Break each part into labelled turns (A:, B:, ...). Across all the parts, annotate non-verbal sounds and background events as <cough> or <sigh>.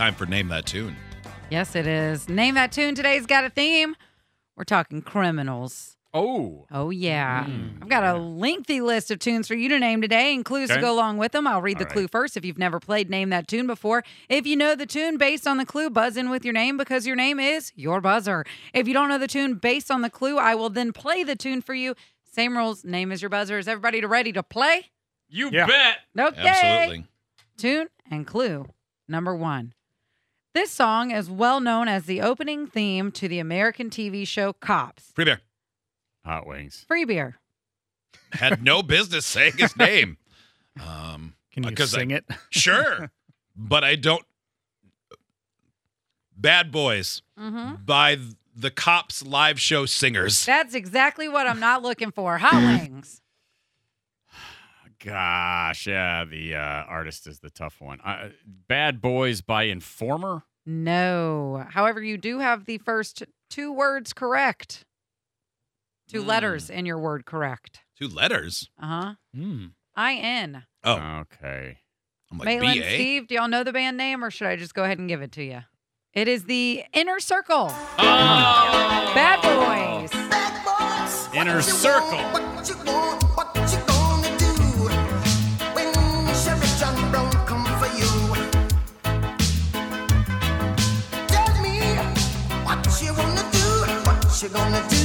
A: Time for Name That Tune.
B: Yes, it is. Name that tune. Today's got a theme. We're talking criminals.
C: Oh.
B: Oh, yeah.
C: Mm,
B: I've got a lengthy list of tunes for you to name today and clues to go along with them. I'll read the
C: All
B: clue
C: right.
B: first if you've never played Name That Tune before. If you know the tune based on the clue, buzz in with your name because your name is your buzzer. If you don't know the tune based on the clue, I will then play the tune for you. Same rules. Name is your buzzer. Is everybody ready to play?
C: You
D: Yeah.
C: bet.
B: Okay.
A: Absolutely.
B: Tune and clue number one. This song is well known as the opening theme to the American TV show Cops.
A: Free beer.
C: Hot wings.
B: Free beer.
A: Had no <laughs> business saying his name. Um,
D: Can you
A: Because I-
D: sing it?
A: sure, but I don't. Bad Boys
B: Mm-hmm.
A: by the Cops live show singers.
B: That's exactly what I'm not looking for. Hot <laughs> wings.
C: Gosh, yeah, the uh, artist is the tough one. Uh, Bad Boys by Informer.
B: No. However, you do have the first two words correct. Two
A: Hmm.
B: letters in your word correct.
A: Two letters.
B: Uh huh.
D: Hmm.
B: I N.
A: Oh,
C: Okay.
A: I'm like
B: Maitland,
A: BA.
B: Steve, do y'all know the band name or should I just go ahead and give it to you? It is the Inner Circle.
C: Oh.
B: Bad Boys.
C: Inner Circle.
E: What you gonna do?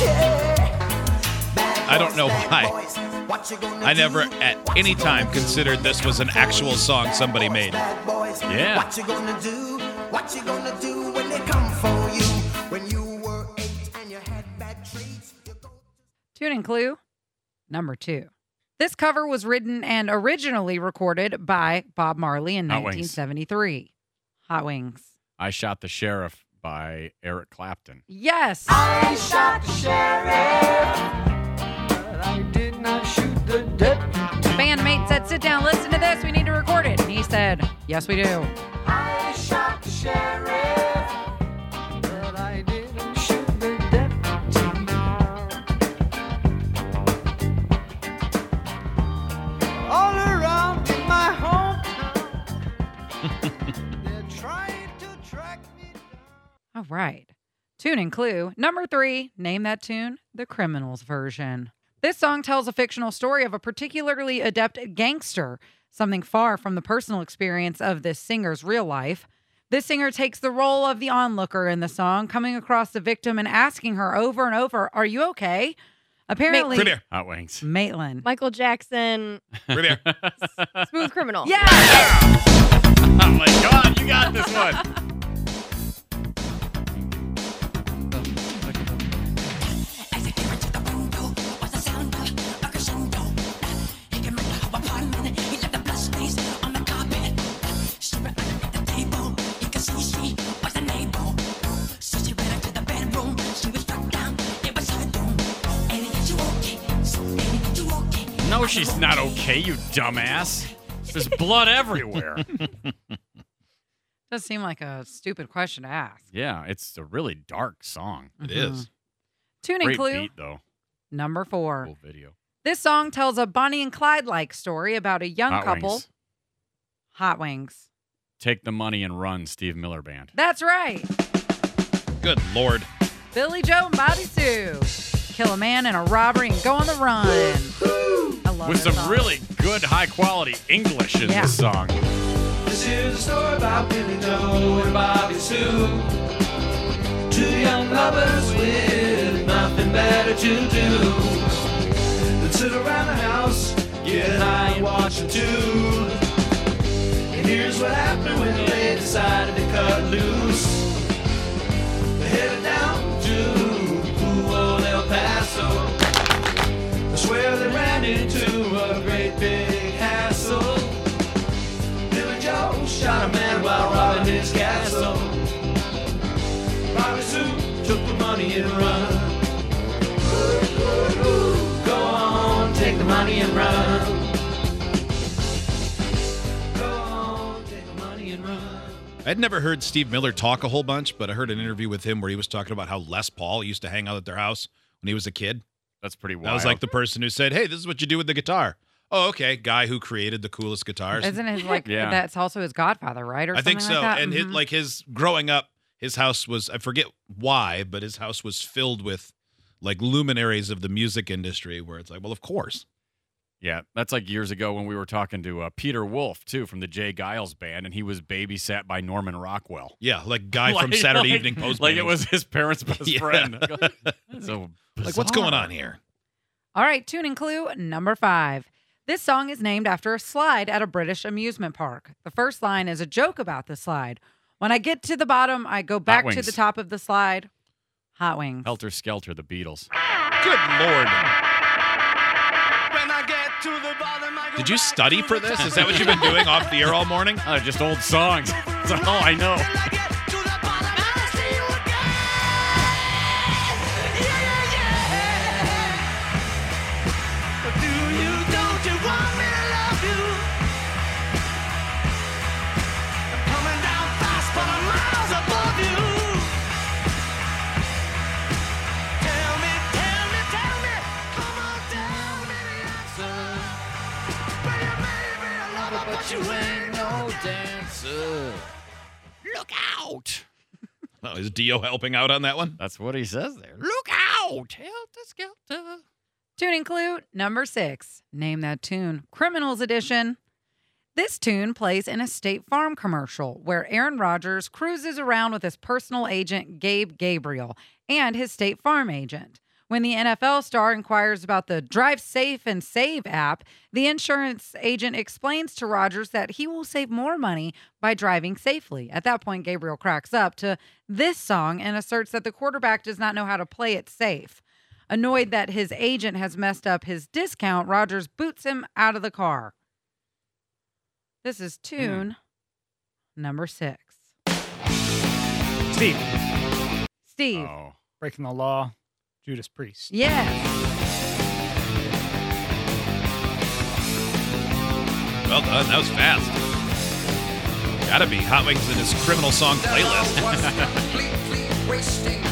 E: Yeah.
A: I don't know why.
E: boys, what you gonna
A: I never at any time considered this was an actual song somebody made.
E: bad
C: Yeah.
E: What you gonna do? What you gonna do when they come for you? When you were eight and you had bad traits.
B: Tune and clue number two. This cover was written and originally recorded by Bob Marley in
C: Hot Wings.
B: 1973. Hot Wings.
C: I Shot the Sheriff by Eric Clapton.
B: Yes.
E: I shot the sheriff, but I did not shoot the deputy.
B: Bandmate said, Sit down, listen to this. We need to record it. And he said, Yes, we do.
E: I shot the sheriff, All
B: right. Tune and clue. Number three, name that tune, the criminals version. This song tells a fictional story of a particularly adept gangster, something far from the personal experience of this singer's real life. This singer takes the role of the onlooker in the song, coming across the victim and asking her over and over, Are you okay? Apparently,
A: Free beer.
C: Hot wings.
B: Maitland.
F: Michael Jackson,
A: Free beer. <laughs>
F: Smooth Criminal.
B: Yeah. <laughs>
C: oh my God, you got this one. No, she's not okay, you dumbass. There's blood everywhere. <laughs>
B: Does seem like a stupid question to ask.
C: yeah, it's a really dark song.
A: It is. Mm-hmm.
B: Tune and
C: Great
B: clue
C: beat though.
B: number four.
C: Cool video.
B: This song tells a Bonnie and Clyde like story about a young
C: Hot
B: couple.
C: Wings.
B: Hot Wings.
C: Take the money and run, Steve Miller Band.
B: That's right.
A: Good lord.
B: Billy Joe and Bobby Sue. Kill a man in a robbery and go on the run. I love
C: With some
B: song.
C: really good, high quality English in
B: Yeah.
C: this song.
G: This is a story about Billy Joe and Bobby Sue. Two young lovers with nothing better to do than sit around the house, get high and watch a tube. And here's what happened when they decided to cut loose. Ran into a great big hassle. Billy Joe shot a man while robbing his castle. Bobby Sue took the money and run. Money and run. Go on, take the money and run.
A: I'd never heard Steve Miller talk a whole bunch, but I heard an interview with him where he was talking about how Les Paul used to hang out at their house when he was a kid.
C: That's pretty wild.
A: That was like the person who said, "Hey, this is what you do with the guitar." Oh, okay. Guy who created the coolest guitars.
B: Isn't it like
C: Yeah.
B: that's also his godfather, right? Or
A: I think
B: something
A: so.
B: Like that?
A: and his,
B: Mhm.
A: like his growing up, his house was I forget why, but his house was filled with like luminaries of the music industry. Where it's like, well, of course.
C: Yeah, that's like years ago when we were talking to uh, Peter Wolf too from the Jay Giles band, and he was babysat by Norman Rockwell.
A: Yeah, like guy <laughs> from Saturday
C: like-
A: Evening Post.
C: like it was his parents' best <laughs>
A: Yeah.
C: friend. <laughs> so
A: like what's going on here?
B: All right, tuning clue number five. This song is named after a slide at a British amusement park. The first line is a joke about the slide. When I get to the bottom, I go back to the top of the slide. Hot wings.
C: Helter Skelter, the Beatles.
A: Good lord! Did you study for this? Is that what you've been doing off the air all morning?
C: Oh, <laughs> just old songs. <laughs> That's all I know.
A: Is Dio helping out on that one?
C: That's what he says there. Look out! Helter Skelter.
B: Tuning clue number six. Name that tune. Criminals Edition. This tune plays in a State Farm commercial where Aaron Rodgers cruises around with his personal agent, Gabe Gabriel, and his State Farm agent. When the NFL star inquires about the Drive Safe and Save app, the insurance agent explains to Rodgers that he will save more money by driving safely. At that point, Gabriel cracks up to this song and asserts that the quarterback does not know how to play it safe. Annoyed that his agent has messed up his discount, Rogers boots him out of the car. This is hmm. tune number six.
D: Steve,
B: Steve.
C: Oh.
D: breaking the law, Judas Priest.
B: Yeah.
A: Well done. That was fast. Gotta be Hot Wings in his criminal song playlist. <laughs>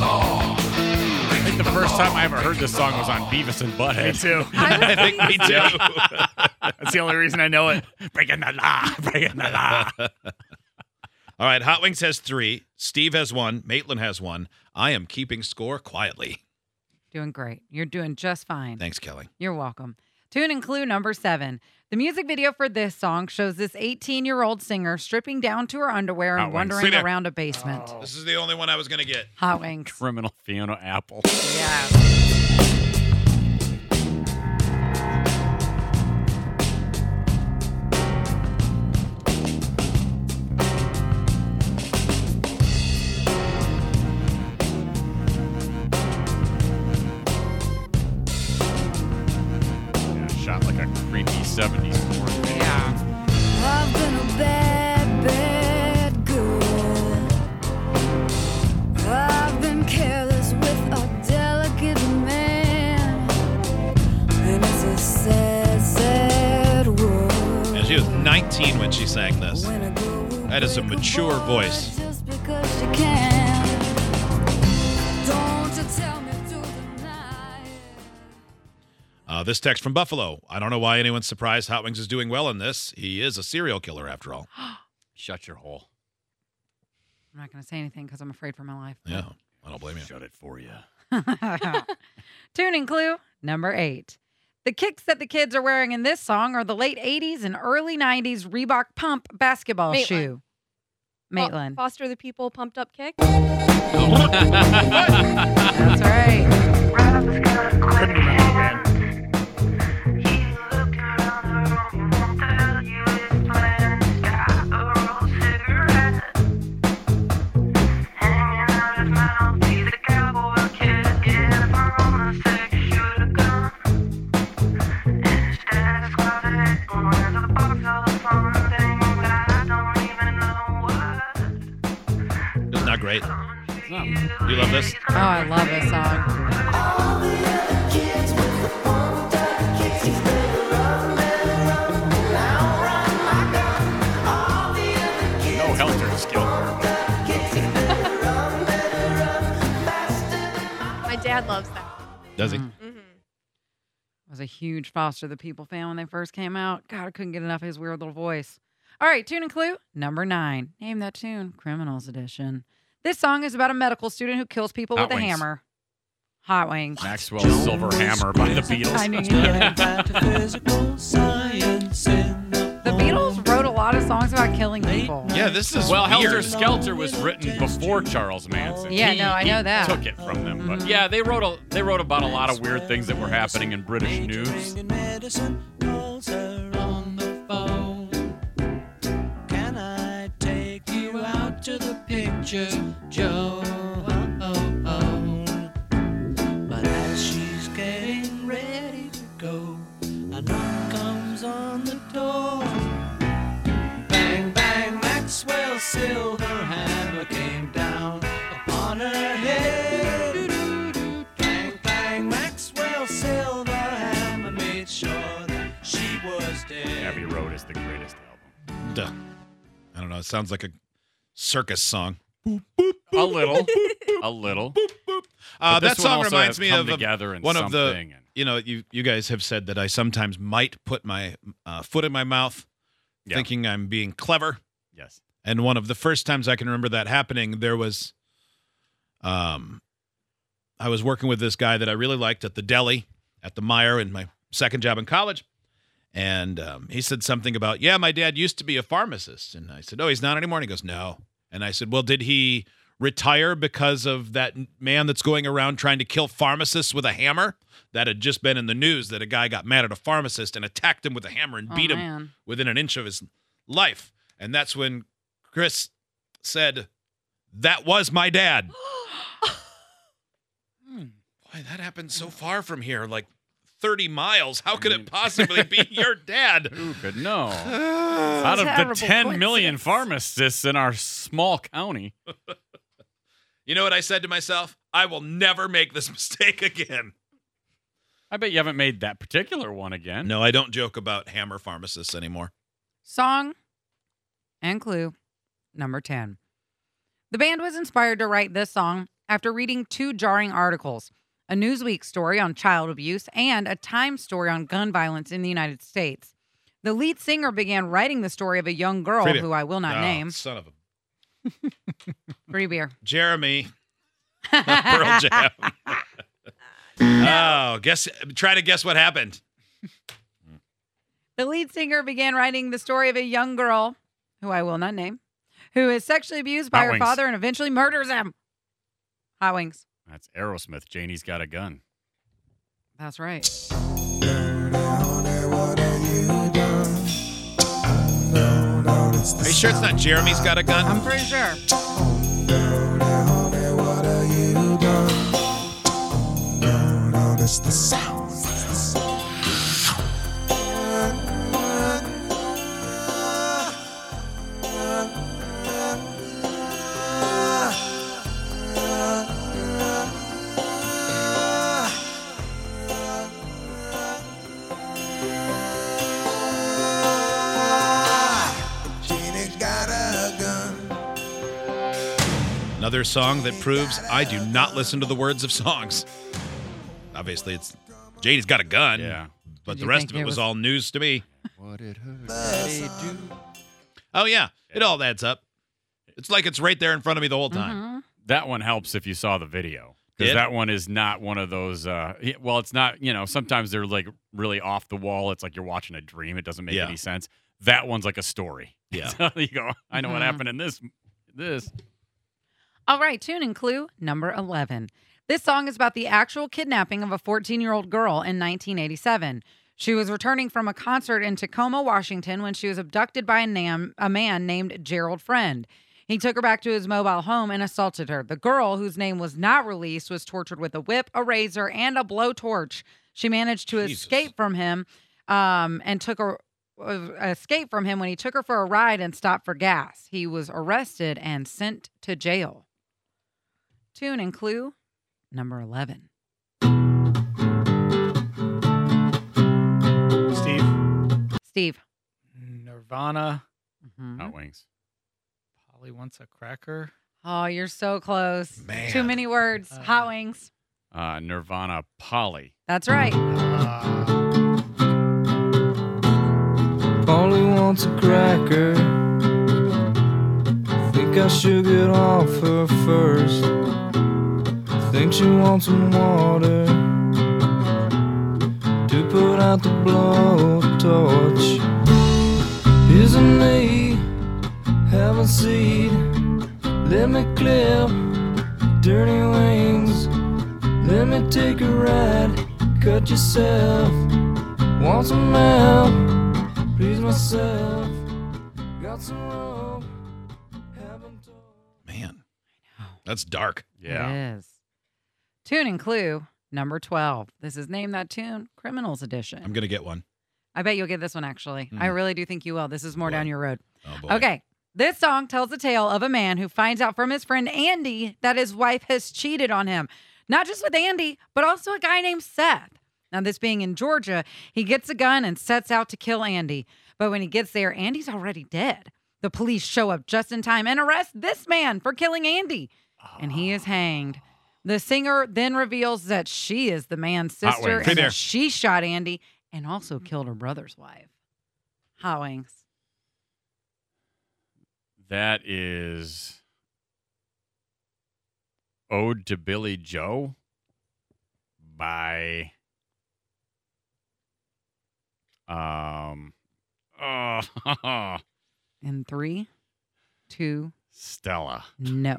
H: I
C: think the first time I ever heard this song was on Beavis and
D: Me
C: Butthead.
D: too. <laughs>
A: I think me <laughs> too.
D: That's the only reason I know it.
C: breaking the law, breaking the law. <laughs>
A: All right, Hot Wings has three. Steve has one. Maitland has one. I am keeping score quietly.
B: Doing great. You're doing just fine.
A: Thanks, Kelly.
B: You're welcome. Tune and clue number seven. The music video for this song shows this 18 year old singer stripping down to her underwear and
C: Hot wings.
B: wandering
A: See
B: around a basement.
D: Oh.
A: This is the only one I was going to get.
B: Hot wings.
C: Criminal Fiona Apple.
B: Yeah.
I: It.
A: Uh, this text from Buffalo. I don't know why anyone's surprised Hot Wings is doing well in this. He is a serial killer after all. <gasps>
C: Shut your hole.
B: I'm not going to say anything because I'm afraid for my life.
A: Yeah, I don't blame you.
C: Shut it for you. <laughs>
B: Tuning clue number eight. The kicks that the kids are wearing in this song are the late 80s and early 90s Reebok Pump basketball
F: Maitland.
B: shoe. Maitland.
F: Foster the people pumped up kick. <laughs>
B: That's right.
D: Couldn't remember, man.
A: It's not great. This?
B: Oh, I love this song.
C: No helter skelter.
F: My dad loves that.
A: Does he?
B: Mm-hmm. I was a huge Foster the People fan when they first came out. God, I couldn't get enough of his weird little voice. All right, tune and clue number nine. Name that tune, Criminals Edition. This song is about a medical student who kills people
C: Hot
B: with a hammer. Hot Wings.
C: Maxwell's Silver Hammer by the Beatles. <laughs>
B: I knew you'd get <laughs> it. The Beatles wrote a lot of songs about killing people.
A: Yeah, this is
C: Well, Helter. Skelter was written before Charles Manson.
B: Yeah,
C: He-
B: no, I
C: he
B: know that.
C: Took it from them, but
B: Mhm.
C: yeah, they wrote a they wrote about a lot of weird things that were happening in British news.
G: The picture, Joe? But as she's getting ready to go, a knock comes on the door. Bang, bang, Maxwell's silver hammer came down upon her head. Bang, bang, Maxwell's silver hammer made sure that she was dead.
C: Abbey Road is the greatest album.
A: Duh. I don't know. It sounds like a circus song.
C: A little, a little.
A: Uh, that song reminds me of, of
C: together in
A: one of the. You know, you you guys have said that I sometimes might put my uh, foot in my mouth,
C: Yeah.
A: thinking I'm being clever.
C: Yes.
A: And one of the first times I can remember that happening, there was, um, I was working with this guy that I really liked at the deli at the Meyer in my second job in college, and um, he said something about, yeah, my dad used to be a pharmacist, and I said, oh, he's not anymore. And he goes, no, and I said, well, did he retire because of that man that's going around trying to kill pharmacists with a hammer? That had just been in the news that a guy got mad at a pharmacist and attacked him with a hammer and
B: Oh,
A: beat him
B: man.
A: within an inch of his life. And that's when Chris said, That was my dad. <gasps> Hmm. Boy, that happened so far from here, like 30 miles. How could it <laughs> possibly be your dad? <laughs>
C: Who could know? <sighs> Out of the 10 million pharmacists in our small county, <laughs>
A: you know what I said to myself? I will never make this mistake again.
C: I bet you haven't made that particular one again.
A: No, I don't joke about hammer pharmacists anymore.
B: Song and clue number 10. The band was inspired to write this song after reading two jarring articles a Newsweek story on child abuse and a Time story on gun violence in the United States. The lead singer began writing the story of a young girl who I will not
A: Oh,
B: name.
A: Son of a <laughs>
B: Free beer.
A: Jeremy. <laughs> <laughs> Pearl Jam. oh, guess try to guess what happened.
B: The lead singer began writing the story of a young girl, who I will not name, who is sexually abused by
C: Hot
B: her
C: Wings.
B: father and eventually murders him. Hot wings.
C: That's Aerosmith. Janie's got a gun.
B: That's right.
A: Are you sure it's not Jeremy's got a gun?
B: I'm pretty sure.
A: Another song that proves I do not listen to the words of songs. Obviously, it's Janie's got a gun.
C: Yeah.
A: But
B: Did
A: the
B: you
A: rest
B: think
A: of it
B: it
A: was,
B: was-
A: all news to me.
C: What it hurt.
A: Oh yeah, it all adds up. It's like it's right there in front of me the whole time.
B: Mhm.
C: That one helps if you saw the video. Because
A: Did?
C: that one is not one of those. Uh, y- well, it's not. You know, sometimes they're like really off the wall. It's like you're watching a dream. It doesn't make
A: Yeah.
C: any sense. That one's like a story.
A: Yeah. <laughs>
C: So you go. I know what
B: Mhm.
C: happened in this. This.
B: All right, tune and clue number 11. This song is about the actual kidnapping of a 14 year old girl in 1987. She was returning from a concert in Tacoma, Washington, when she was abducted by a, nam- a man named Gerald Friend. He took her back to his mobile home and assaulted her. The girl, whose name was not released, was tortured with a whip, a razor, and a blowtorch. She managed to
A: Jesus.
B: escape from him um, and took her. Uh, escape from him when he took her for a ride and stopped for gas. He was arrested and sent to jail. Tune and clue number 11.
D: Steve.
B: Steve.
D: Nirvana.
B: Mhm.
C: Hot wings.
D: Polly wants a cracker.
B: Oh, you're so close.
A: Man.
B: Too many words.
D: Uh,
B: Hot wings.
C: Uh, Nirvana Polly.
B: That's right.
D: Uh,
G: Polly wants a cracker. I should get off her first. Think she wants some water to put out the blowtorch. Here's a knee, have a seat. Let me clip dirty wings. Let me take a ride. Cut yourself. Want some help? Please myself.
A: That's dark.
C: Yeah.
B: It is. Tune and clue number 12. This is Name That Tune, Criminals Edition.
A: I'm gonna get one.
B: I bet you'll get this one actually. I
A: Mhm.
B: really do think you will. This is more
A: Boy.
B: down your road.
A: Oh boy.
B: Okay. This song tells the tale of a man who finds out from his friend Andy that his wife has cheated on him. Not just with Andy, but also a guy named Seth. Now, this being in Georgia, he gets a gun and sets out to kill Andy. But when he gets there, Andy's already dead. The police show up just in time and arrest this man for killing Andy, and he is hanged. The singer then reveals that she is the man's sister and that she shot Andy and also killed her brother's wife. Hot wings.
C: That is Ode to Billy Joe by um oh, <laughs>
B: In three, two,
C: Stella.
B: no.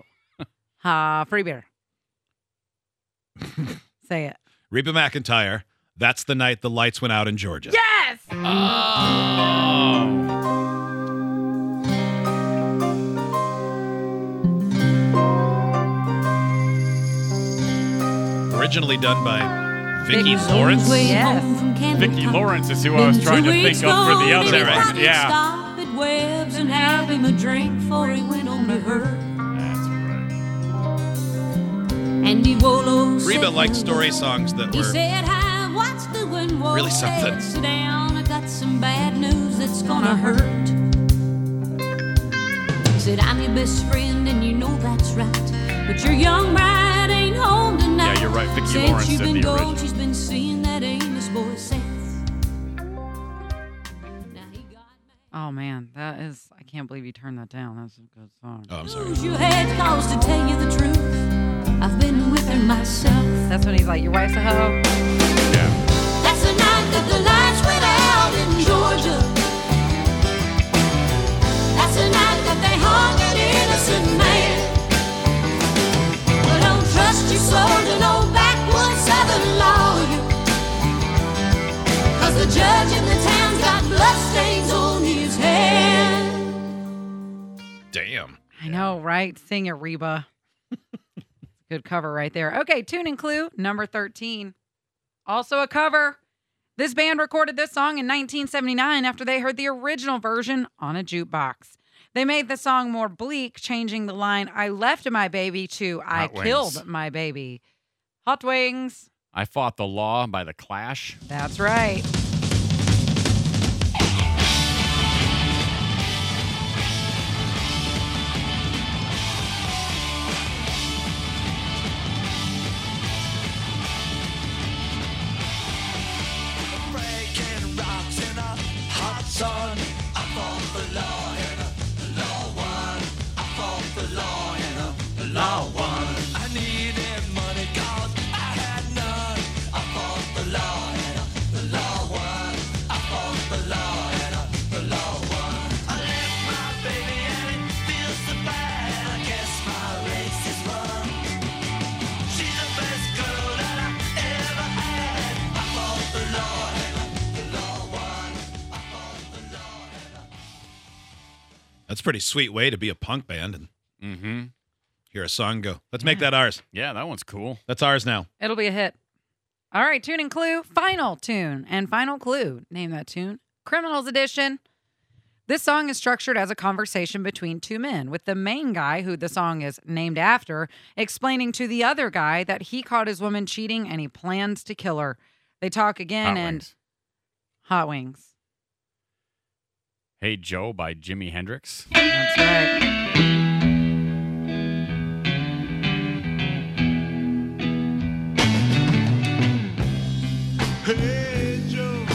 B: Ha, free beer. <laughs> Say it.
A: Reba McIntyre. That's the night the lights went out in Georgia.
B: Yes.
C: Oh.
A: Originally done by Vicki
B: Vicky
A: Lawrence.
B: Yes.
C: Vicki Lawrence is who I was trying to think of for the other
A: Is
C: one. Yeah.
J: Stop at Webb's and have him a drink before he went on to her.
C: That's right.
J: Andy Wolo
A: Reba
J: said,
A: liked story songs that
J: He
A: were
J: said, "Hi, what's doing? Whoa,
A: Really something.
J: Sit down. I got some bad news that's gonna hurt." He said, "I'm your best friend, and you know that's right. But your young bride ain't home tonight.
C: Yeah, you're right. Vicki
J: Since
C: Lawrence
J: you've
C: did
J: been
C: the
J: gone,
C: original.
J: she's been seeing that Amos boy Seth. Now he got mad.
B: Oh man, that is. I can't believe you turned that down. That's a good song.
A: Oh, I'm sorry.
J: You had cause to tell you the truth. I've been with her myself.
B: That's when he's like, "Your wife's a hoe."
C: Yeah.
J: That's the night that the lights went out in Georgia. That's the night that they hung an innocent man. But don't trust your soul to no backwoods southern lawyer. Cause the judge in the town's got bloodstains on his hand.
A: Damn.
B: I know, right? Sing it, Reba. <laughs> Good cover right there. Okay, tune and clue number 13. Also a cover. This band recorded this song in 1979 after they heard the original version on a jukebox. They made the song more bleak, changing the line, I left my baby to I
C: Hot Wings.
B: killed my baby. Hot Wings.
C: I fought the law by the Clash.
B: That's right.
A: That's a pretty sweet way to be a punk band and
C: Mm-hmm.
A: hear a song go. Let's make that ours.
C: Yeah, that one's cool.
A: That's ours now.
B: It'll be a hit. All right, tune and clue, final tune and final clue. Name that tune. Criminals Edition. This song is structured as a conversation between two men, with the main guy, who the song is named after, explaining to the other guy that he caught his woman cheating and he plans to kill her. They talk again
C: Hot
B: and
C: Wings.
B: hot wings.
C: Hey Joe by Jimi Hendrix.
B: That's right.
K: Hey Joe,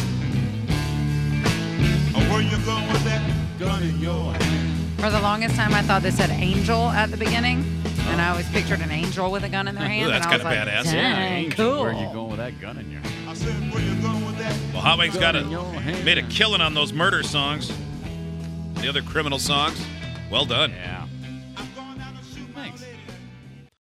K: oh, where you going with that gun in your hand?
B: For the longest time, I thought they said angel at the beginning, and I oh. always pictured an angel with a gun in their hand.
A: Ooh, that's
B: and
A: kinda
B: like,
A: badass.
C: Yeah,
B: Dang,
C: Angel,
B: cool.
C: Where are you going with that gun in your?
K: I said, where you going with that?
A: Well, Hot Wings got
C: Gun
A: a made a killing on those murder songs. The other criminal songs. Well done.
C: Yeah.